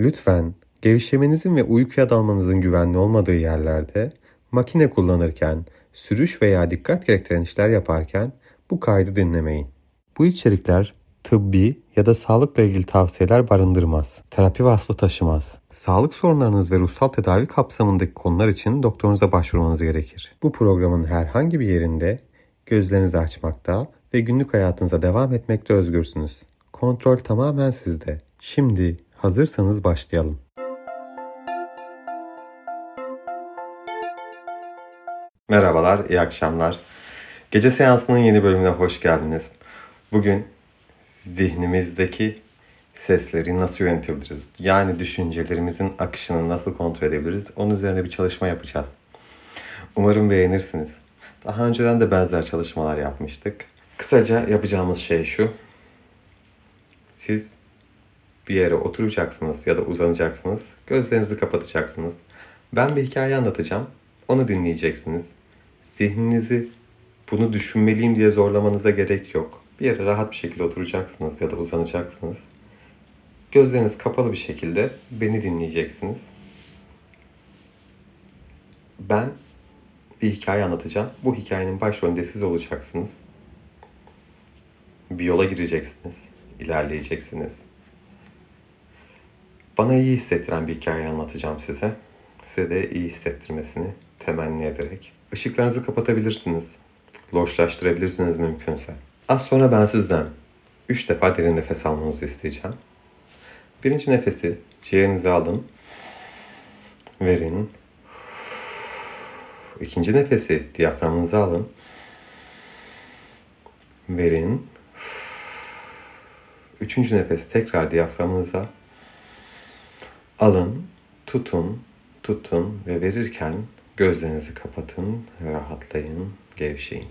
Lütfen gevşemenizin ve uykuya dalmanızın güvenli olmadığı yerlerde, makine kullanırken, sürüş veya dikkat gerektiren işler yaparken bu kaydı dinlemeyin. Bu içerikler tıbbi ya da sağlıkla ilgili tavsiyeler barındırmaz. Terapi vasfı taşımaz. Sağlık sorunlarınız ve ruhsal tedavi kapsamındaki konular için doktorunuza başvurmanız gerekir. Bu programın herhangi bir yerinde gözlerinizi açmakta ve günlük hayatınıza devam etmekte özgürsünüz. Kontrol tamamen sizde. Şimdi hazırsanız başlayalım. Merhabalar, iyi akşamlar. Gece seansının yeni bölümüne hoş geldiniz. Bugün zihnimizdeki sesleri nasıl yönetebiliriz? Yani düşüncelerimizin akışını nasıl kontrol edebiliriz? Onun üzerine bir çalışma yapacağız. Umarım beğenirsiniz. Daha önceden de benzer çalışmalar yapmıştık. Kısaca yapacağımız şey şu. Siz bir yere oturacaksınız ya da uzanacaksınız. Gözlerinizi kapatacaksınız. Ben bir hikaye anlatacağım. Onu dinleyeceksiniz. Zihninizi bunu düşünmeliyim diye zorlamanıza gerek yok. Bir yere rahat bir şekilde oturacaksınız ya da uzanacaksınız. Gözleriniz kapalı bir şekilde beni dinleyeceksiniz. Ben bir hikaye anlatacağım. Bu hikayenin başrolünde siz olacaksınız. Bir yola gireceksiniz. ilerleyeceksiniz. Bana iyi hissettiren bir hikaye anlatacağım size. Size de iyi hissettirmesini temenni ederek. Işıklarınızı kapatabilirsiniz. Loşlaştırabilirsiniz mümkünse. Az sonra ben sizden 3 defa derin nefes almanızı isteyeceğim. Birinci nefesi ciğerinize alın. Verin. İkinci nefesi diyaframınıza alın. Verin. Üçüncü nefes tekrar diyaframınıza alın, tutun, tutun ve verirken gözlerinizi kapatın, rahatlayın, gevşeyin.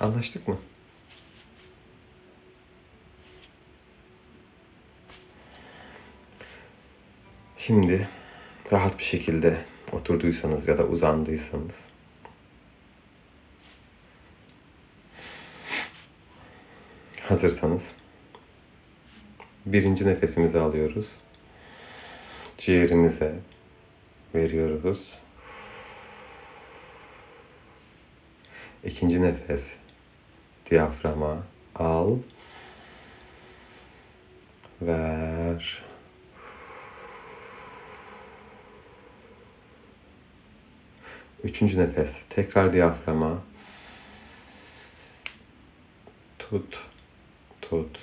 Anlaştık mı? Şimdi rahat bir şekilde oturduysanız ya da uzandıysanız hazırsanız birinci nefesimizi alıyoruz. Ciğerimize veriyoruz. İkinci nefes diyaframa al ver Üçüncü nefes. Tekrar diyaframa. Tut, tut,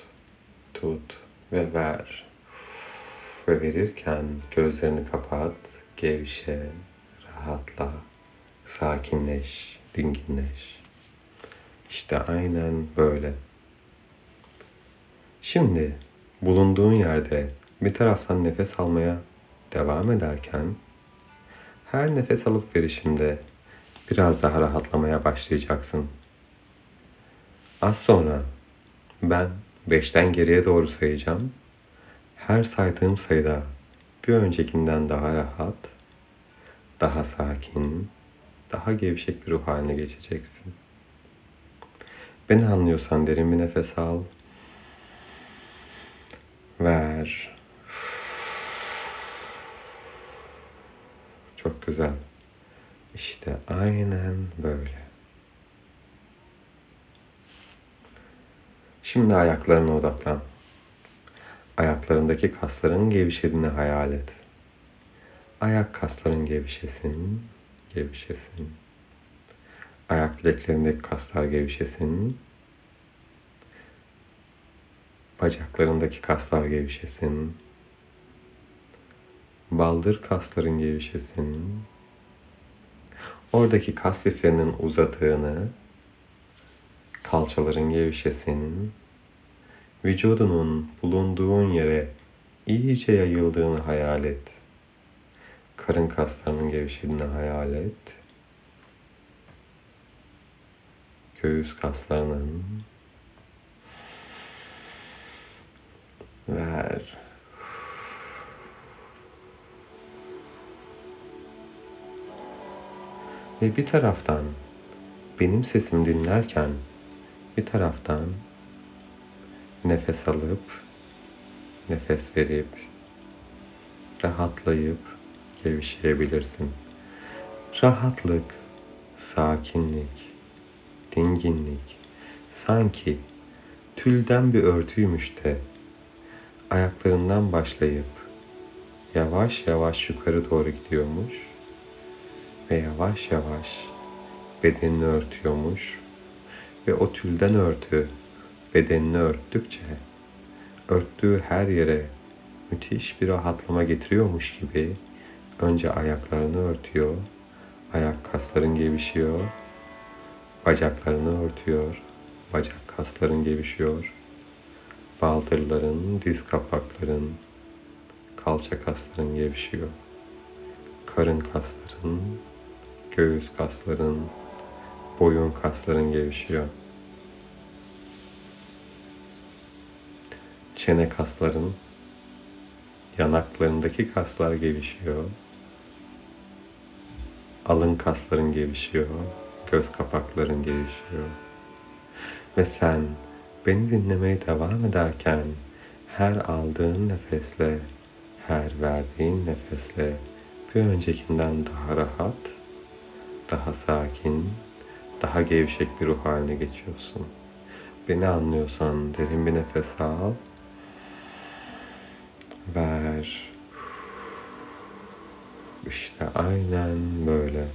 tut ve ver. Ve verirken gözlerini kapat, gevşe, rahatla, sakinleş, dinginleş. İşte aynen böyle. Şimdi bulunduğun yerde bir taraftan nefes almaya devam ederken her nefes alıp verişinde biraz daha rahatlamaya başlayacaksın. Az sonra ben beşten geriye doğru sayacağım. Her saydığım sayıda bir öncekinden daha rahat, daha sakin, daha gevşek bir ruh haline geçeceksin. Beni anlıyorsan derin bir nefes al. Ver. Çok güzel. İşte aynen böyle. Şimdi ayaklarına odaklan. Ayaklarındaki kasların gevşediğini hayal et. Ayak kasların gevşesin, gevşesin. Ayak bileklerindeki kaslar gevşesin. Bacaklarındaki kaslar gevşesin. Baldır kasların gevşesin. Oradaki kas liflerinin uzadığını, kalçaların gevşesin. Vücudunun bulunduğun yere iyice yayıldığını hayal et. Karın kaslarının gevşediğini hayal et. Göğüs kaslarının ver. Ve bir taraftan benim sesimi dinlerken bir taraftan nefes alıp nefes verip rahatlayıp gevşeyebilirsin. Rahatlık, sakinlik, dinginlik sanki tülden bir örtüymüş de ayaklarından başlayıp yavaş yavaş yukarı doğru gidiyormuş ve yavaş yavaş bedenini örtüyormuş ve o tülden örtü bedenini örttükçe örttüğü her yere müthiş bir rahatlama getiriyormuş gibi önce ayaklarını örtüyor, ayak kasların gevşiyor, bacaklarını örtüyor, bacak kasların gevşiyor, baldırların, diz kapakların, kalça kasların gevşiyor, karın kasların, göğüs kasların, boyun kasların gevşiyor. Çene kasların, yanaklarındaki kaslar gevşiyor. Alın kasların gevşiyor. Göz kapakların gevşiyor. Ve sen beni dinlemeye devam ederken her aldığın nefesle, her verdiğin nefesle bir öncekinden daha rahat, daha sakin, daha gevşek bir ruh haline geçiyorsun. Beni anlıyorsan derin bir nefes al ver. İşte aynen böyle.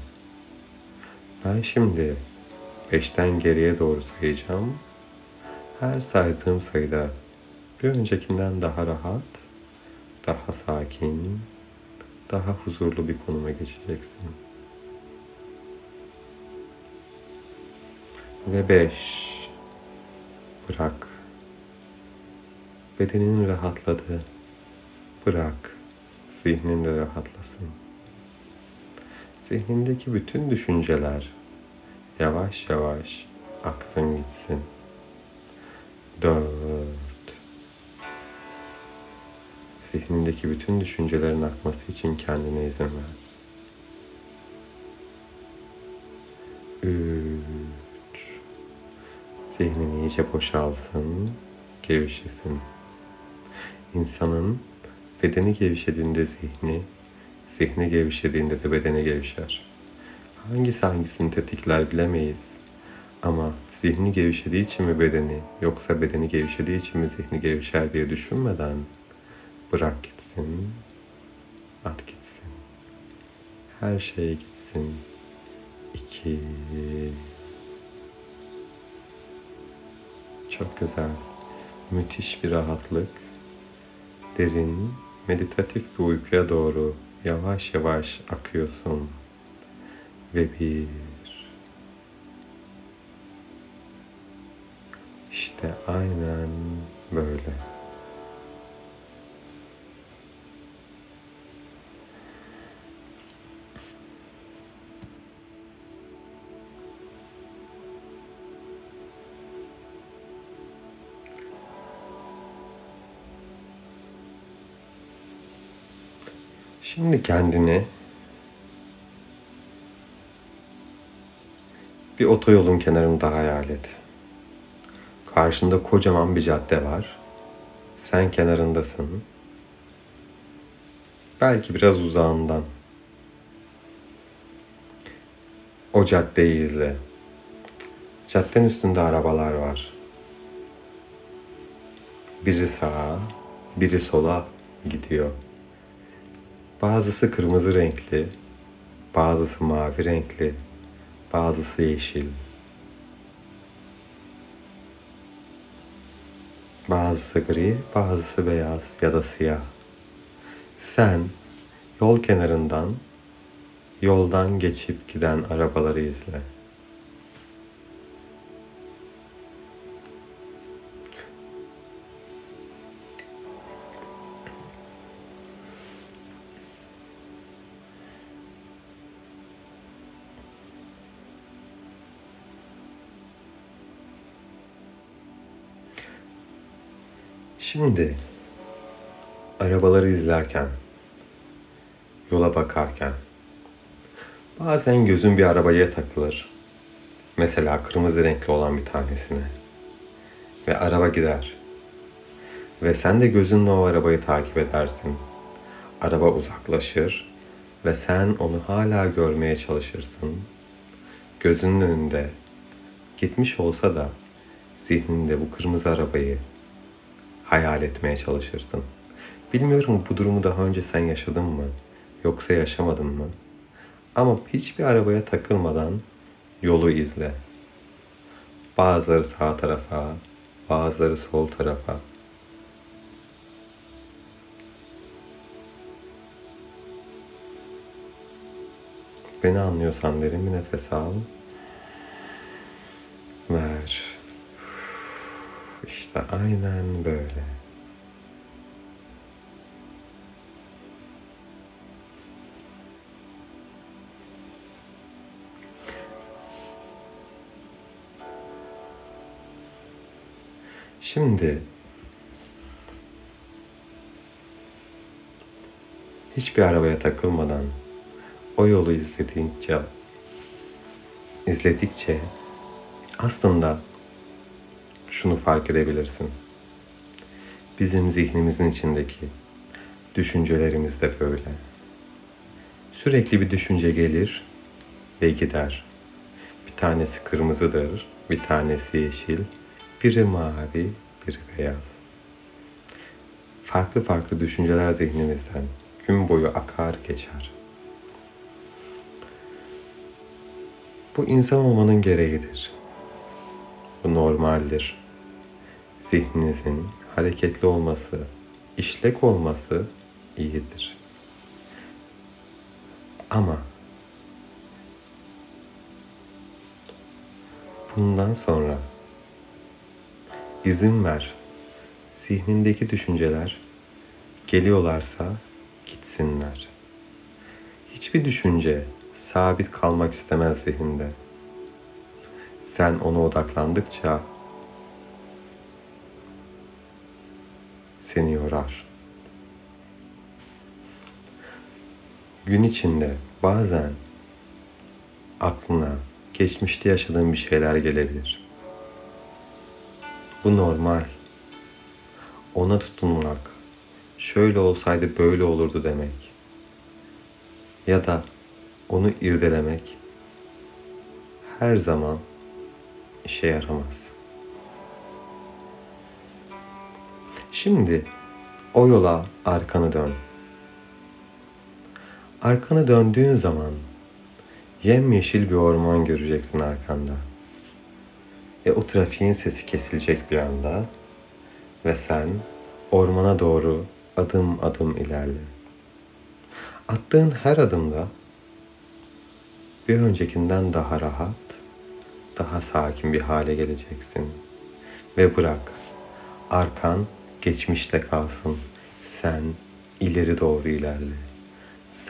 Ben şimdi beşten geriye doğru sayacağım. Her saydığım sayıda bir öncekinden daha rahat, daha sakin, daha huzurlu bir konuma geçeceksin. Ve beş. Bırak. Bedenin rahatladı. Bırak, zihnin de rahatlasın. Zihnindeki bütün düşünceler yavaş yavaş aksın gitsin. Dört. Zihnindeki bütün düşüncelerin akması için kendine izin ver. Üç. Zihnin iyice boşalsın, gevşesin. İnsanın Bedeni gevşediğinde zihni, zihni gevşediğinde de bedeni gevşer. Hangisi hangisini tetikler bilemeyiz. Ama zihni gevşediği için mi bedeni, yoksa bedeni gevşediği için mi zihni gevşer diye düşünmeden bırak gitsin, at gitsin. Her şey gitsin. İki. Çok güzel. Müthiş bir rahatlık. Derin, meditatif bir uykuya doğru yavaş yavaş akıyorsun. Ve bir işte aynen böyle. Şimdi kendini bir otoyolun kenarında hayal et. Karşında kocaman bir cadde var. Sen kenarındasın. Belki biraz uzağından. O caddeyi izle. Caddenin üstünde arabalar var. Biri sağa, biri sola gidiyor. Bazısı kırmızı renkli, bazısı mavi renkli, bazısı yeşil. Bazısı gri, bazısı beyaz ya da siyah. Sen yol kenarından yoldan geçip giden arabaları izle. Şimdi arabaları izlerken, yola bakarken bazen gözün bir arabaya takılır. Mesela kırmızı renkli olan bir tanesine. Ve araba gider. Ve sen de gözünle o arabayı takip edersin. araba uzaklaşır ve sen onu hala görmeye çalışırsın. Gözünün önünde gitmiş olsa da zihninde bu kırmızı arabayı hayal etmeye çalışırsın. Bilmiyorum bu durumu daha önce sen yaşadın mı? Yoksa yaşamadın mı? Ama hiçbir arabaya takılmadan yolu izle. Bazıları sağ tarafa, bazıları sol tarafa. Beni anlıyorsan derin bir nefes al. İşte aynen böyle. Şimdi hiçbir arabaya takılmadan o yolu izledikçe izledikçe aslında şunu fark edebilirsin. Bizim zihnimizin içindeki düşüncelerimiz de böyle. Sürekli bir düşünce gelir ve gider. Bir tanesi kırmızıdır, bir tanesi yeşil, biri mavi, biri beyaz. Farklı farklı düşünceler zihnimizden gün boyu akar geçer. Bu insan olmanın gereğidir. Bu normaldir. Zihninizin hareketli olması, işlek olması iyidir. Ama bundan sonra izin ver. Zihnindeki düşünceler geliyorlarsa gitsinler. Hiçbir düşünce sabit kalmak istemez zihinde. Sen ona odaklandıkça seni yorar. Gün içinde bazen aklına geçmişte yaşadığın bir şeyler gelebilir. Bu normal. Ona tutunmak, şöyle olsaydı böyle olurdu demek. Ya da onu irdelemek her zaman işe yaramaz. Şimdi o yola arkanı dön. Arkanı döndüğün zaman yemyeşil bir orman göreceksin arkanda. Ve o trafiğin sesi kesilecek bir anda ve sen ormana doğru adım adım ilerle. Attığın her adımda bir öncekinden daha rahat, daha sakin bir hale geleceksin. Ve bırak, arkan geçmişte kalsın. Sen ileri doğru ilerle.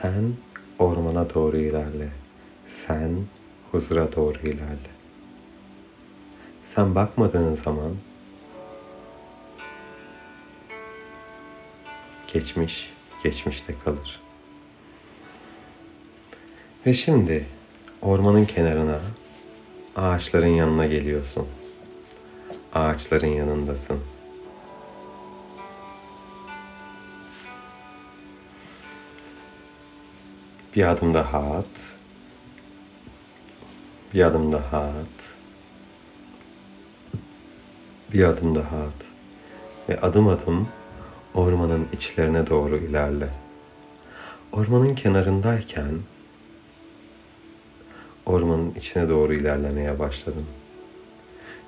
Sen ormana doğru ilerle. Sen huzura doğru ilerle. Sen bakmadığın zaman geçmiş geçmişte kalır. Ve şimdi ormanın kenarına, ağaçların yanına geliyorsun. Ağaçların yanındasın. Bir adım daha at. Bir adım daha at. Bir adım daha at. Ve adım adım ormanın içlerine doğru ilerle. Ormanın kenarındayken ormanın içine doğru ilerlemeye başladım.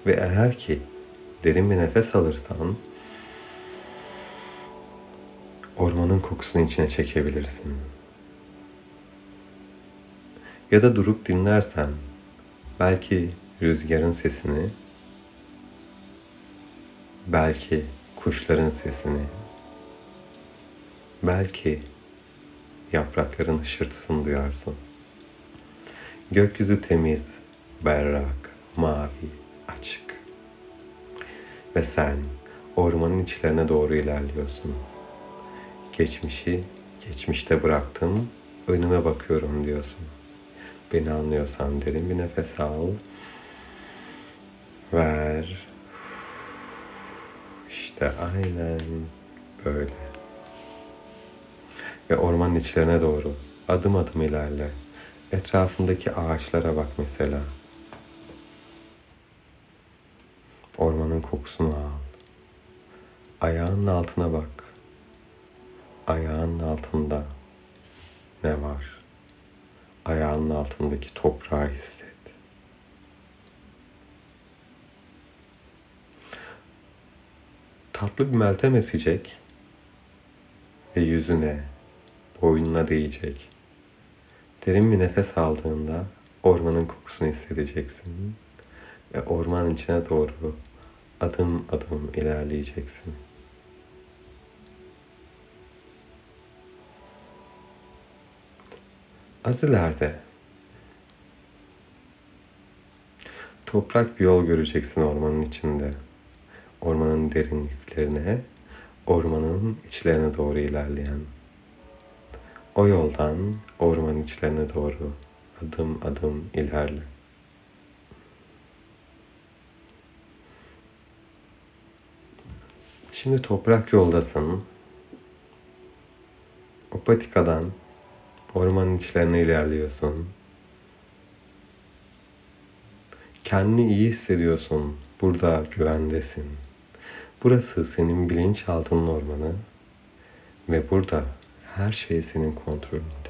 Ve eğer ki derin bir nefes alırsan ormanın kokusunu içine çekebilirsin. Ya da durup dinlersen belki rüzgarın sesini, belki kuşların sesini, belki yaprakların hışırtısını duyarsın. Gökyüzü temiz, berrak, mavi, açık. Ve sen ormanın içlerine doğru ilerliyorsun. Geçmişi geçmişte bıraktım, önüme bakıyorum diyorsun. Beni anlıyorsan derin bir nefes al. Ver. İşte aynen böyle. ve ormanın içlerine doğru adım adım ilerle. Etrafındaki ağaçlara bak mesela. Ormanın kokusunu al. Ayağının altına bak. Ayağının altında ne var? Ayağının altındaki toprağı hisset. Tatlı bir meltem esecek ve yüzüne, boynuna değecek. Derin bir nefes aldığında ormanın kokusunu hissedeceksin ve ormanın içine doğru adım adım ilerleyeceksin. Az ileride toprak bir yol göreceksin ormanın içinde. Ormanın derinliklerine, ormanın içlerine doğru ilerleyen. O yoldan ormanın içlerine doğru adım adım ilerle. Şimdi toprak yoldasın. O patikadan ormanın içlerine ilerliyorsun. Kendini iyi hissediyorsun. Burada güvendesin. Burası senin bilinçaltının ormanı ve burada her şey senin kontrolünde.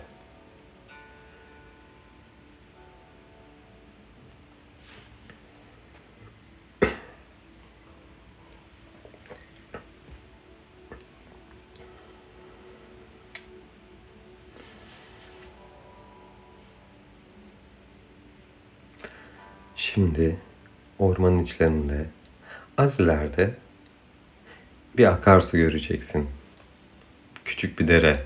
İçlerinde az ileride bir akarsu göreceksin. Küçük bir dere.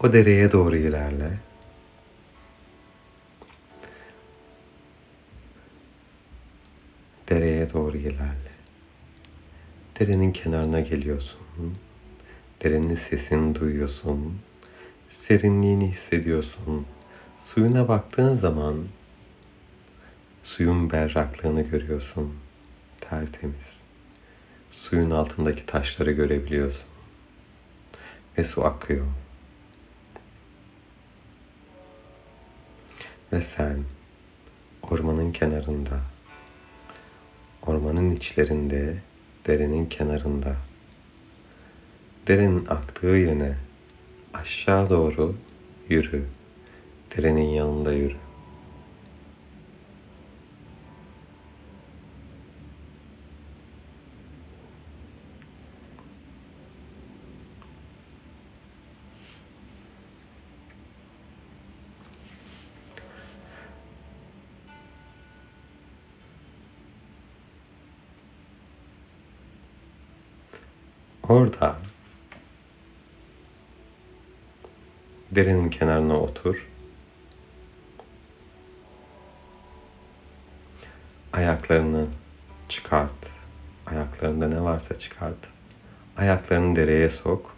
O dereye doğru ilerle. Dereye doğru ilerle. Derenin kenarına geliyorsun. Derenin sesini duyuyorsun. Serinliğini hissediyorsun. Suyuna baktığın zaman suyun berraklığını görüyorsun. Tertemiz. Suyun altındaki taşları görebiliyorsun. Ve su akıyor. Ve sen ormanın kenarında, ormanın içlerinde, derenin kenarında, derenin aktığı yöne aşağı doğru yürü. Derenin yanında yürü. Orada derenin kenarına otur. Ayaklarını çıkart. Ayaklarında ne varsa çıkart. Ayaklarını dereye sok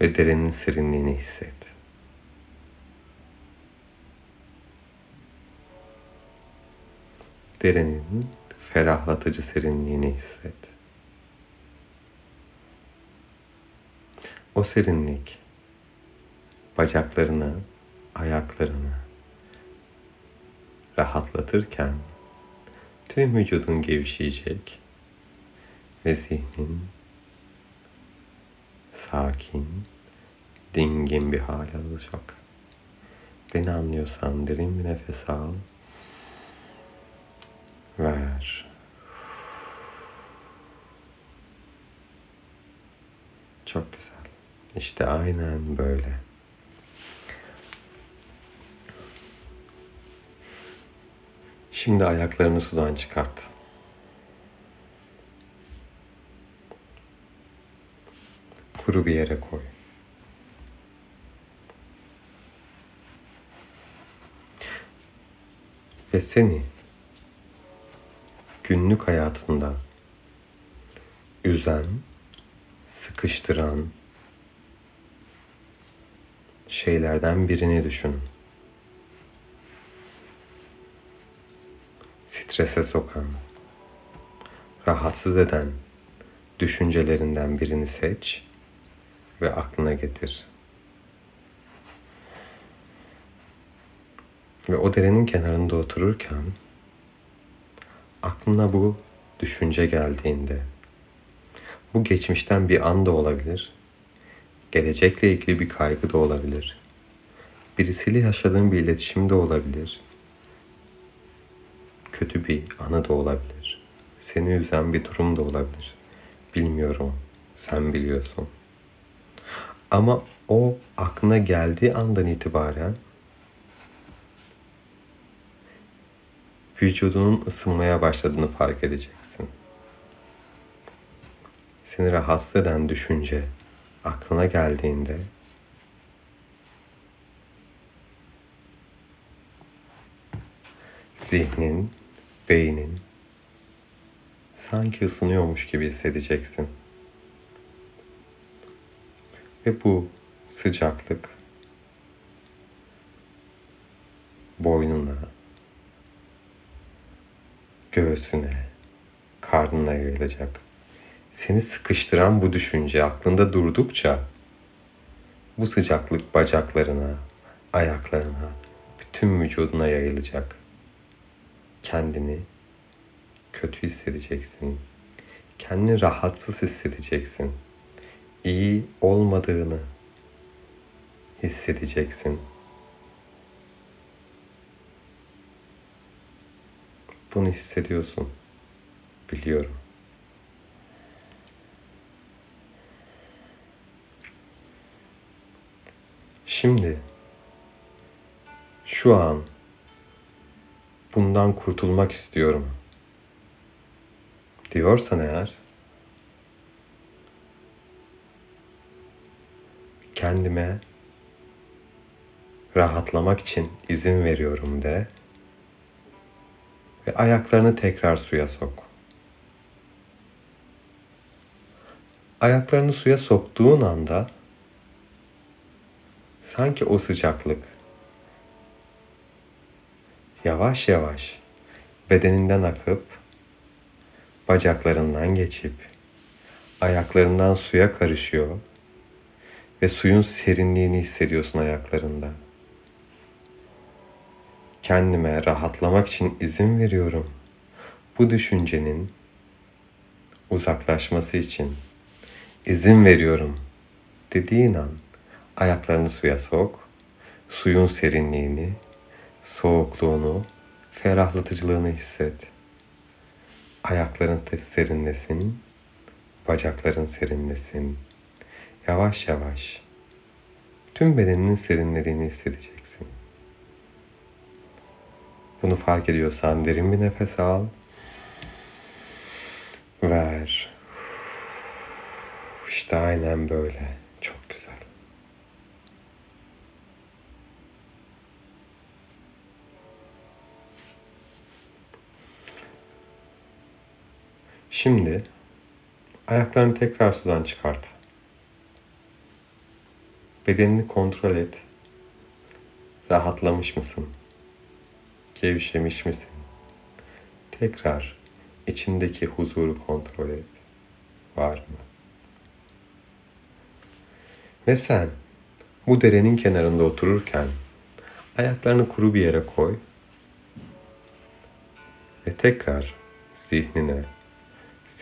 ve derenin serinliğini hisset. Derenin ferahlatıcı serinliğini hisset. O serinlik bacaklarını, ayaklarını rahatlatırken tüm vücudun gevşeyecek ve zihnin sakin, dingin bir hal alacak. Beni anlıyorsan derin bir nefes al. Ver. Çok güzel. İşte aynen böyle. Şimdi ayaklarını sudan çıkart. Kuru bir yere koy. Ve seni günlük hayatında üzen, sıkıştıran şeylerden birini düşünün. Strese sokan, rahatsız eden düşüncelerinden birini seç ve aklına getir. Ve o derenin kenarında otururken aklına bu düşünce geldiğinde bu geçmişten bir an da olabilir.'' Gelecekle ilgili bir kaygı da olabilir. Birisiyle yaşadığın bir iletişim de olabilir. Kötü bir anı da olabilir. Seni üzen bir durum da olabilir. Bilmiyorum. Sen biliyorsun. Ama o aklına geldiği andan itibaren vücudunun ısınmaya başladığını fark edeceksin. Seni rahatsız eden düşünce aklına geldiğinde zihnin, beynin sanki ısınıyormuş gibi hissedeceksin. Ve bu sıcaklık boynuna, göğsüne, karnına yayılacak. Seni sıkıştıran bu düşünce aklında durdukça bu sıcaklık bacaklarına, ayaklarına, bütün vücuduna yayılacak. Kendini kötü hissedeceksin. Kendini rahatsız hissedeceksin. İyi olmadığını hissedeceksin. Bunu hissediyorsun. Biliyorum. Şimdi şu an bundan kurtulmak istiyorum diyorsan eğer kendime rahatlamak için izin veriyorum de ve ayaklarını tekrar suya sok. Ayaklarını suya soktuğun anda sanki o sıcaklık yavaş yavaş bedeninden akıp bacaklarından geçip ayaklarından suya karışıyor ve suyun serinliğini hissediyorsun ayaklarında. Kendime rahatlamak için izin veriyorum. Bu düşüncenin uzaklaşması için izin veriyorum dediğin an ayaklarını suya sok. Suyun serinliğini, soğukluğunu, ferahlatıcılığını hisset. Ayakların serinlesin, bacakların serinlesin. Yavaş yavaş tüm bedeninin serinlediğini hissedeceksin. Bunu fark ediyorsan derin bir nefes al. Ver. İşte aynen böyle. Şimdi ayaklarını tekrar sudan çıkart. Bedenini kontrol et. Rahatlamış mısın? Gevşemiş misin? Tekrar içindeki huzuru kontrol et. Var mı? Ve sen bu derenin kenarında otururken ayaklarını kuru bir yere koy ve tekrar zihnine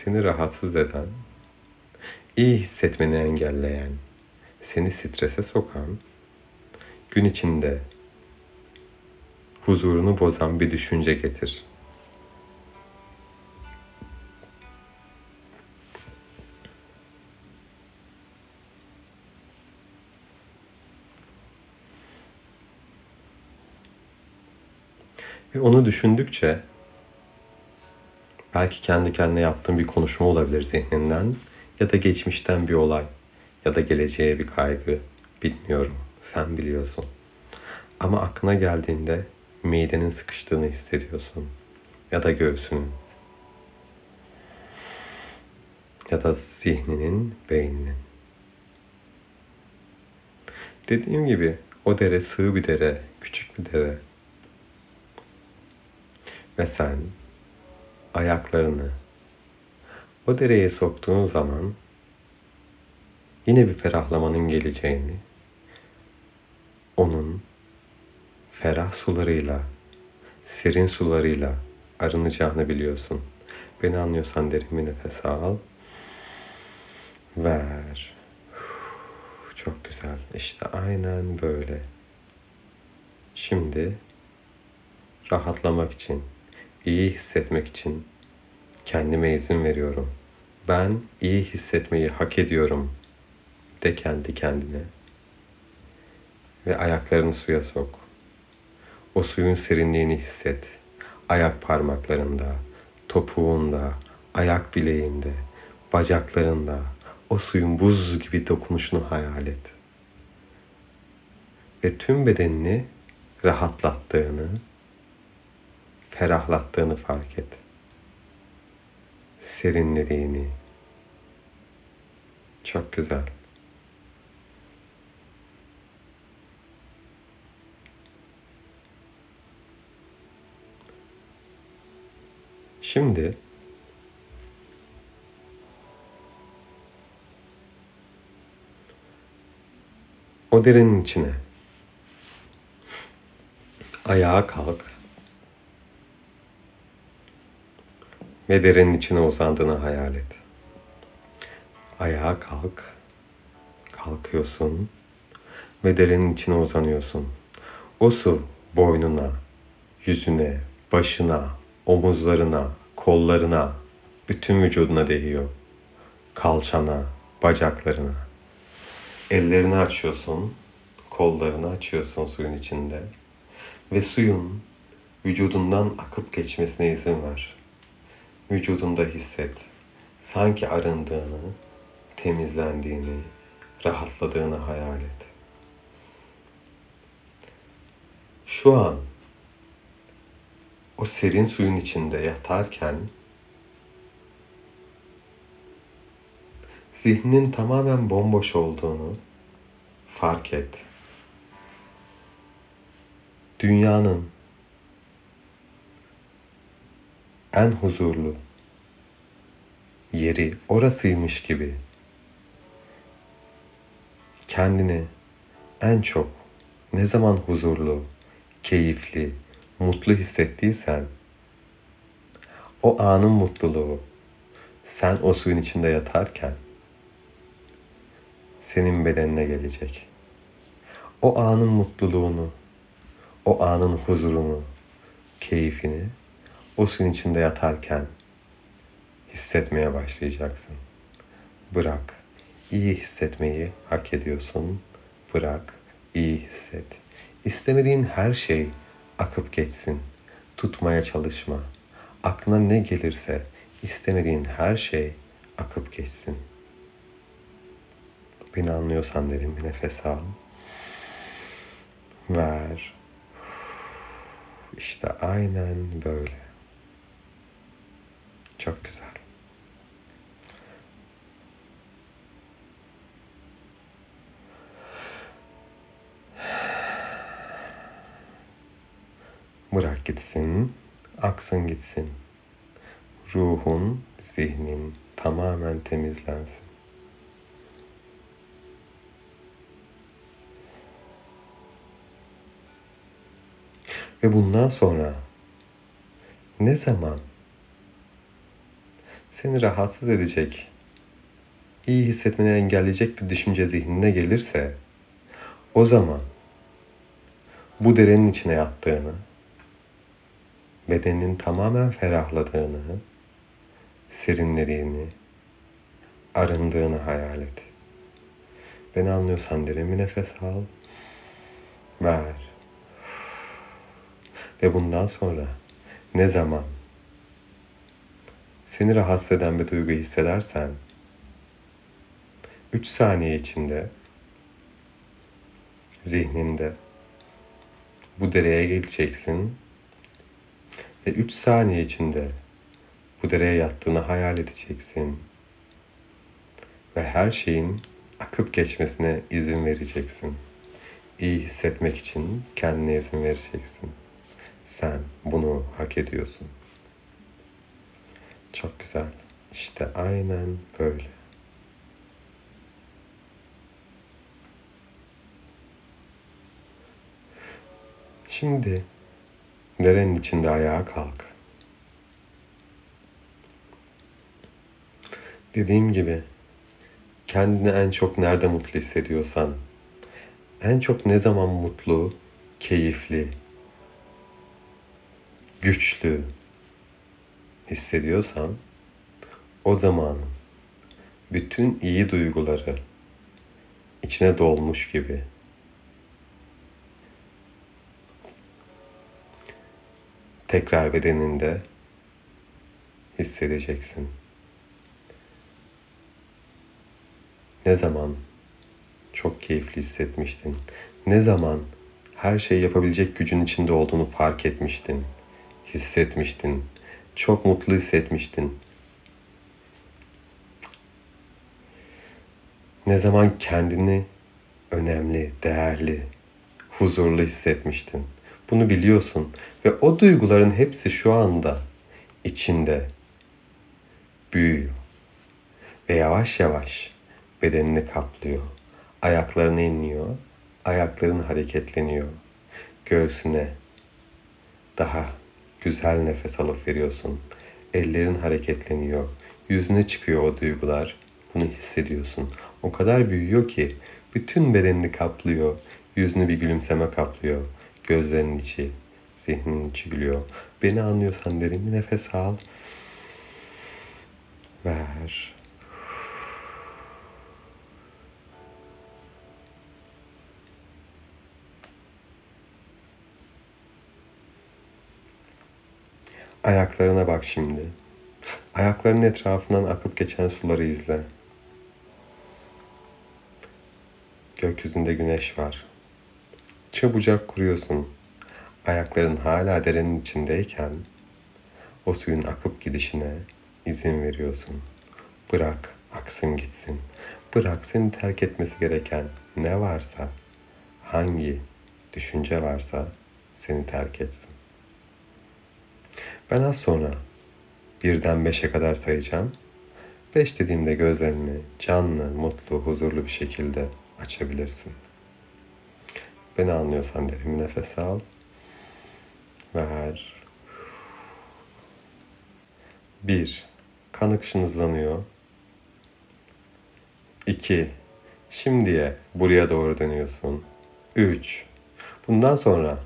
seni rahatsız eden, iyi hissetmeni engelleyen, seni strese sokan, gün içinde huzurunu bozan bir düşünce getir. Ve onu düşündükçe belki kendi kendine yaptığın bir konuşma olabilir zihninden ya da geçmişten bir olay ya da geleceğe bir kaygı bilmiyorum. Sen biliyorsun. Ama aklına geldiğinde midenin sıkıştığını hissediyorsun ya da göğsünün ya da zihninin, beyninin. Dediğim gibi o dere sığ bir dere, küçük bir dere. Ve sen ayaklarını o dereye soktuğun zaman yine bir ferahlamanın geleceğini, onun ferah sularıyla, serin sularıyla arınacağını biliyorsun. Beni anlıyorsan derin bir nefes al. Ver. Çok güzel. İşte aynen böyle. Şimdi rahatlamak için, iyi hissetmek için kendime izin veriyorum. Ben iyi hissetmeyi hak ediyorum de kendi kendine. Ve ayaklarını suya sok. O suyun serinliğini hisset. Ayak parmaklarında, topuğunda, ayak bileğinde, bacaklarında o suyun buz gibi dokunuşunu hayal et. Ve tüm bedenini rahatlattığını, ferahlattığını fark et. Serinlediğini. Çok güzel. Şimdi o derinin içine ayağa kalk ve derinin içine uzandığını hayal et. Ayağa kalk, kalkıyorsun ve derinin içine uzanıyorsun. O su boynuna, yüzüne, başına, omuzlarına, kollarına, bütün vücuduna değiyor. Kalçana, bacaklarına. Ellerini açıyorsun, kollarını açıyorsun suyun içinde. Ve suyun vücudundan akıp geçmesine izin ver. Vücudunda hisset. Sanki arındığını, temizlendiğini, rahatladığını hayal et. Şu an o serin suyun içinde yatarken zihninin tamamen bomboş olduğunu fark et. Dünyanın en huzurlu yeri orasıymış gibi kendini en çok ne zaman huzurlu, keyifli, mutlu hissettiysen o anın mutluluğu sen o suyun içinde yatarken senin bedenine gelecek. O anın mutluluğunu, o anın huzurunu, keyfini o suyun içinde yatarken hissetmeye başlayacaksın. Bırak. İyi hissetmeyi hak ediyorsun. Bırak. iyi hisset. İstemediğin her şey akıp geçsin. Tutmaya çalışma. Aklına ne gelirse istemediğin her şey akıp geçsin. Beni anlıyorsan derin bir nefes al. Ver. İşte aynen böyle. Çok güzel. Bırak gitsin, aksın gitsin. Ruhun, zihnin tamamen temizlensin. Ve bundan sonra ne zaman seni rahatsız edecek, iyi hissetmeni engelleyecek bir düşünce zihnine gelirse o zaman bu derenin içine yattığını, bedenin tamamen ferahladığını, serinlediğini, arındığını hayal et. Beni anlıyorsan derin bir nefes al, ver. Ve bundan sonra ne zaman seni rahatsız eden bir duygu hissedersen 3 saniye içinde zihninde bu dereye geleceksin ve 3 saniye içinde bu dereye yattığını hayal edeceksin. Ve her şeyin akıp geçmesine izin vereceksin. İyi hissetmek için kendine izin vereceksin. Sen bunu hak ediyorsun. Çok güzel. İşte aynen böyle. Şimdi derenin içinde ayağa kalk. Dediğim gibi kendini en çok nerede mutlu hissediyorsan, en çok ne zaman mutlu, keyifli, güçlü hissediyorsan o zaman bütün iyi duyguları içine dolmuş gibi tekrar bedeninde hissedeceksin. Ne zaman çok keyifli hissetmiştin? Ne zaman her şeyi yapabilecek gücün içinde olduğunu fark etmiştin, hissetmiştin, çok mutlu hissetmiştin. Ne zaman kendini önemli, değerli, huzurlu hissetmiştin. Bunu biliyorsun ve o duyguların hepsi şu anda içinde büyüyor ve yavaş yavaş bedenini kaplıyor. Ayaklarını inliyor, ayakların hareketleniyor. Göğsüne daha güzel nefes alıp veriyorsun. Ellerin hareketleniyor. Yüzüne çıkıyor o duygular. Bunu hissediyorsun. O kadar büyüyor ki bütün bedenini kaplıyor. Yüzünü bir gülümseme kaplıyor. Gözlerinin içi, zihninin içi gülüyor. Beni anlıyorsan derin bir nefes al. Ver. Ayaklarına bak şimdi. Ayaklarının etrafından akıp geçen suları izle. Gökyüzünde güneş var. Çabucak kuruyorsun. Ayakların hala derenin içindeyken o suyun akıp gidişine izin veriyorsun. Bırak aksın gitsin. Bırak seni terk etmesi gereken ne varsa, hangi düşünce varsa seni terk etsin. Ben az sonra birden beşe kadar sayacağım. Beş dediğimde gözlerini canlı, mutlu, huzurlu bir şekilde açabilirsin. Beni anlıyorsan derin nefes al. Ver. Bir. Kan akışın hızlanıyor. İki. Şimdiye buraya doğru dönüyorsun. Üç. Bundan sonra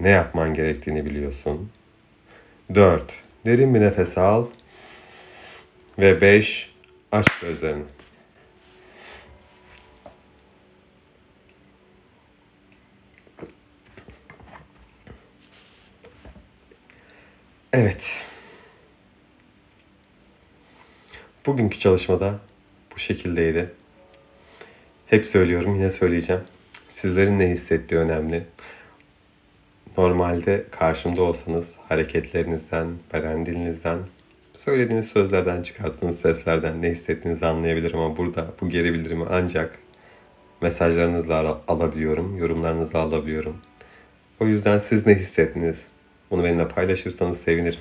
ne yapman gerektiğini biliyorsun. 4. Derin bir nefes al. Ve 5. Aç gözlerini. Evet. Bugünkü çalışmada bu şekildeydi. Hep söylüyorum, yine söyleyeceğim. Sizlerin ne hissettiği önemli. Normalde karşımda olsanız hareketlerinizden, beden dilinizden, söylediğiniz sözlerden, çıkarttığınız seslerden ne hissettiğinizi anlayabilirim ama burada bu geri bildirimi ancak mesajlarınızla al- alabiliyorum, yorumlarınızla alabiliyorum. O yüzden siz ne hissettiniz? Bunu benimle paylaşırsanız sevinirim.